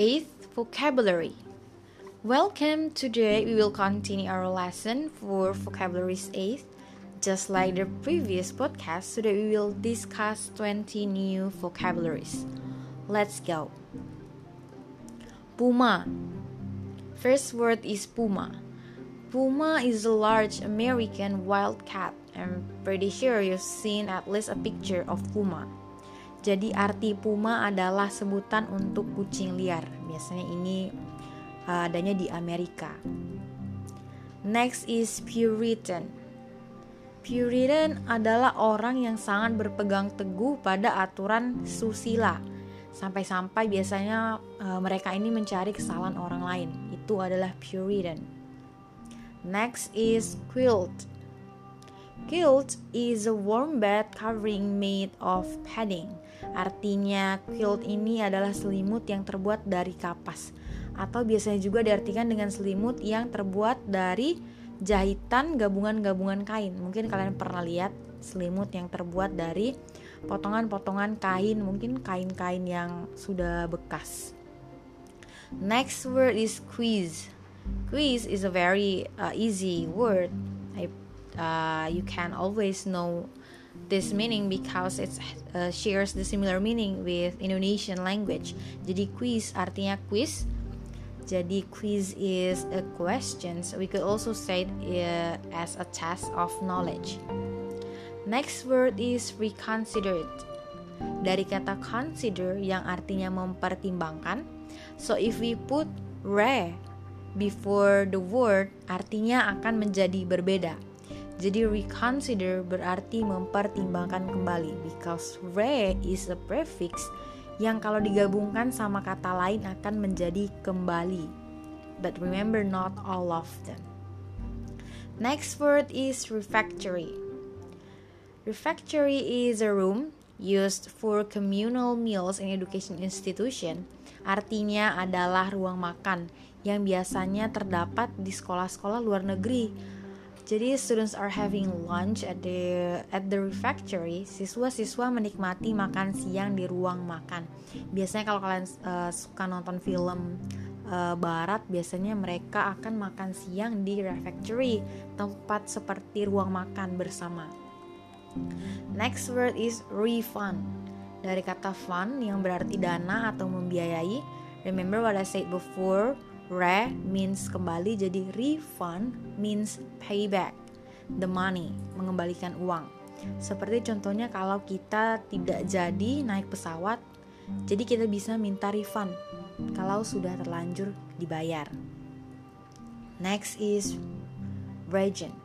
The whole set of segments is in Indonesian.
Eighth vocabulary. Welcome. Today we will continue our lesson for vocabularies eighth. Just like the previous podcast, today we will discuss 20 new vocabularies. Let's go. Puma. First word is puma. Puma is a large American wildcat. I'm pretty sure you've seen at least a picture of puma. Jadi arti puma adalah sebutan untuk kucing liar. Biasanya ini uh, adanya di Amerika. Next is Puritan. Puritan adalah orang yang sangat berpegang teguh pada aturan susila. Sampai-sampai biasanya uh, mereka ini mencari kesalahan orang lain. Itu adalah Puritan. Next is quilt. Quilt is a warm bed covering made of padding. Artinya quilt ini adalah selimut yang terbuat dari kapas atau biasanya juga diartikan dengan selimut yang terbuat dari jahitan gabungan-gabungan kain. Mungkin kalian pernah lihat selimut yang terbuat dari potongan-potongan kain, mungkin kain-kain yang sudah bekas. Next word is quiz. Quiz is a very uh, easy word. Uh, you can always know this meaning because it uh, shares the similar meaning with Indonesian language. Jadi quiz artinya quiz jadi quiz is a question. So we could also say it uh, as a test of knowledge. Next word is reconsidered. Dari kata consider yang artinya mempertimbangkan. So if we put re before the word artinya akan menjadi berbeda. Jadi reconsider berarti mempertimbangkan kembali because re is a prefix yang kalau digabungkan sama kata lain akan menjadi kembali. But remember not all of them. Next word is refectory. Refectory is a room used for communal meals in education institution. Artinya adalah ruang makan yang biasanya terdapat di sekolah-sekolah luar negeri jadi students are having lunch at the at the refectory. Siswa-siswa menikmati makan siang di ruang makan. Biasanya kalau kalian uh, suka nonton film uh, barat, biasanya mereka akan makan siang di refectory, tempat seperti ruang makan bersama. Next word is refund. Dari kata fund yang berarti dana atau membiayai. Remember what I said before? Re means kembali jadi refund means payback the money, mengembalikan uang. Seperti contohnya kalau kita tidak jadi naik pesawat, jadi kita bisa minta refund kalau sudah terlanjur dibayar. Next is regent.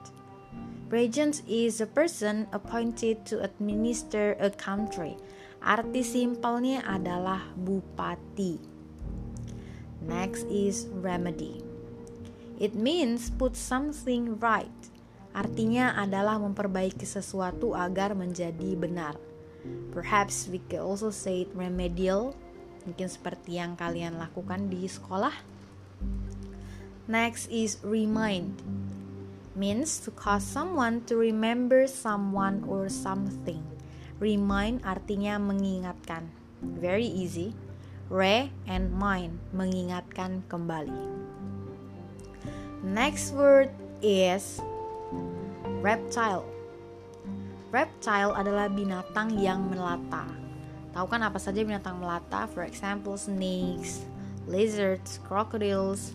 Regent is a person appointed to administer a country. Arti simpelnya adalah bupati. Next is remedy. It means put something right. Artinya adalah memperbaiki sesuatu agar menjadi benar. Perhaps we can also say it remedial. Mungkin seperti yang kalian lakukan di sekolah. Next is remind. Means to cause someone to remember someone or something. Remind artinya mengingatkan. Very easy re and mind mengingatkan kembali. Next word is reptile. Reptile adalah binatang yang melata. Tahu kan apa saja binatang melata? For example, snakes, lizards, crocodiles,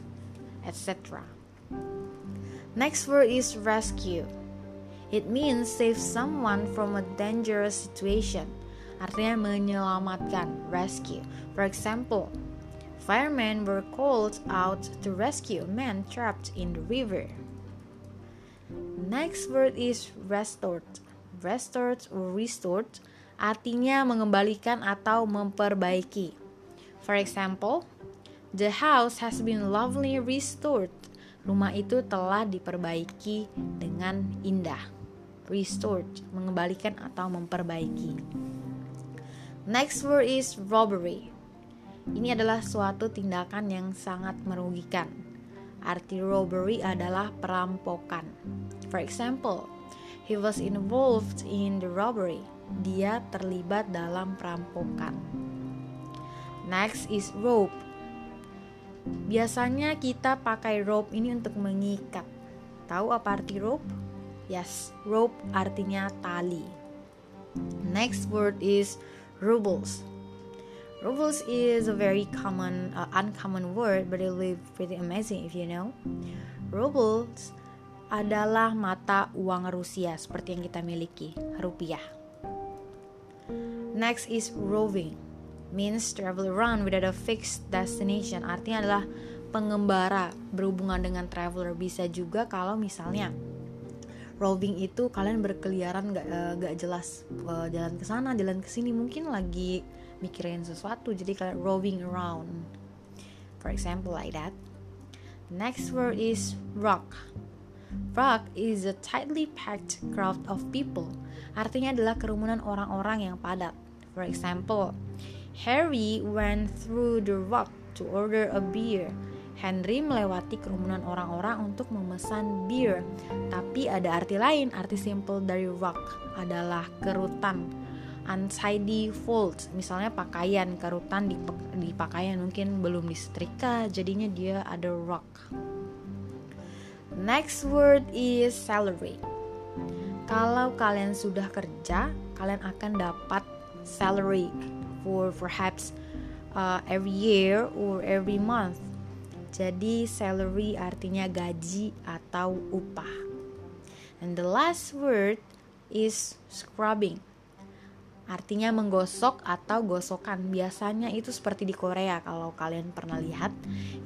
etc. Next word is rescue. It means save someone from a dangerous situation artinya menyelamatkan, rescue. For example, firemen were called out to rescue a man trapped in the river. Next word is restored. Restored or restored artinya mengembalikan atau memperbaiki. For example, the house has been lovely restored. Rumah itu telah diperbaiki dengan indah. Restored, mengembalikan atau memperbaiki. Next word is robbery. Ini adalah suatu tindakan yang sangat merugikan. Arti robbery adalah perampokan. For example, he was involved in the robbery. Dia terlibat dalam perampokan. Next is rope. Biasanya kita pakai rope ini untuk mengikat. Tahu apa arti rope? Yes, rope artinya tali. Next word is rubles. Rubles is a very common, uh, uncommon word, but it really pretty amazing if you know. Rubles adalah mata uang Rusia seperti yang kita miliki, rupiah. Next is roving, means travel around without a fixed destination. Artinya adalah pengembara berhubungan dengan traveler. Bisa juga kalau misalnya roving itu kalian berkeliaran gak, uh, gak jelas uh, jalan ke sana, jalan ke sini, mungkin lagi mikirin sesuatu, jadi kalian roving around. For example, like that. Next word is rock Rock is a tightly packed crowd of people. Artinya adalah kerumunan orang-orang yang padat. For example, Harry went through the rock to order a beer. Henry melewati kerumunan orang-orang untuk memesan bir. Tapi ada arti lain, arti simple dari rock adalah kerutan. Untidy folds, misalnya pakaian, kerutan di, di pakaian mungkin belum disetrika, jadinya dia ada rock. Next word is salary. Kalau kalian sudah kerja, kalian akan dapat salary for perhaps uh, every year or every month. Jadi salary artinya gaji atau upah. And the last word is scrubbing artinya menggosok atau gosokan. Biasanya itu seperti di Korea kalau kalian pernah lihat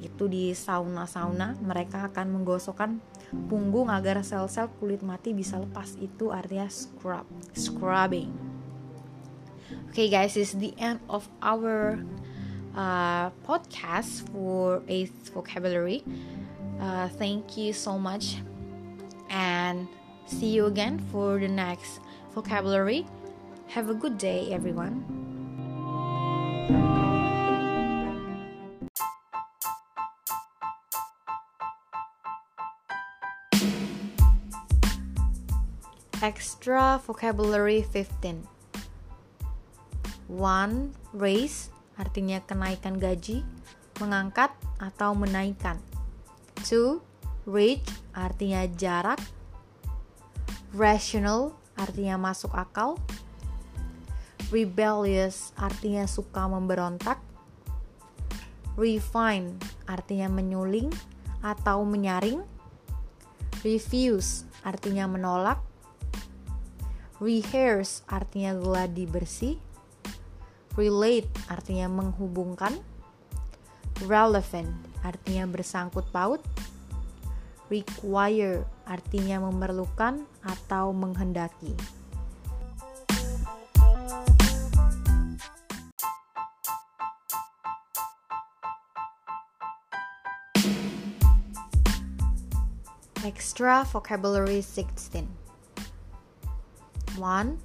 itu di sauna-sauna mereka akan menggosokkan punggung agar sel-sel kulit mati bisa lepas. Itu artinya scrub, scrubbing. Okay guys, this is the end of our uh, podcast for eighth vocabulary. Uh, thank you so much and see you again for the next vocabulary. Have a good day, everyone. Extra vocabulary 15 1. Raise artinya kenaikan gaji, mengangkat atau menaikkan. 2. Reach artinya jarak. Rational artinya masuk akal. Rebellious artinya suka memberontak. Refine artinya menyuling atau menyaring. Refuse artinya menolak. Rehearse artinya geladi bersih. Relate artinya menghubungkan. Relevant artinya bersangkut paut. Require artinya memerlukan atau menghendaki. Extra vocabulary 16 1.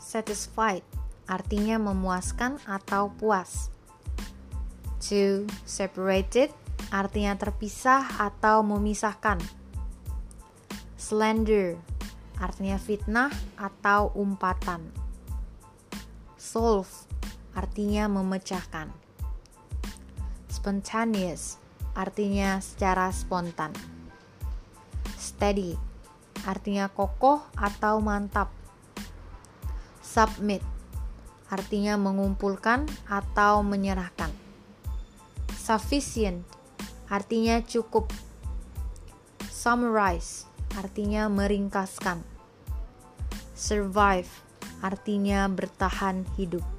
Satisfied artinya memuaskan atau puas 2. Separated artinya terpisah atau memisahkan Slender artinya fitnah atau umpatan Solve artinya memecahkan Spontaneous artinya secara spontan steady artinya kokoh atau mantap. Submit artinya mengumpulkan atau menyerahkan. Sufficient artinya cukup. Summarize artinya meringkaskan. Survive artinya bertahan hidup.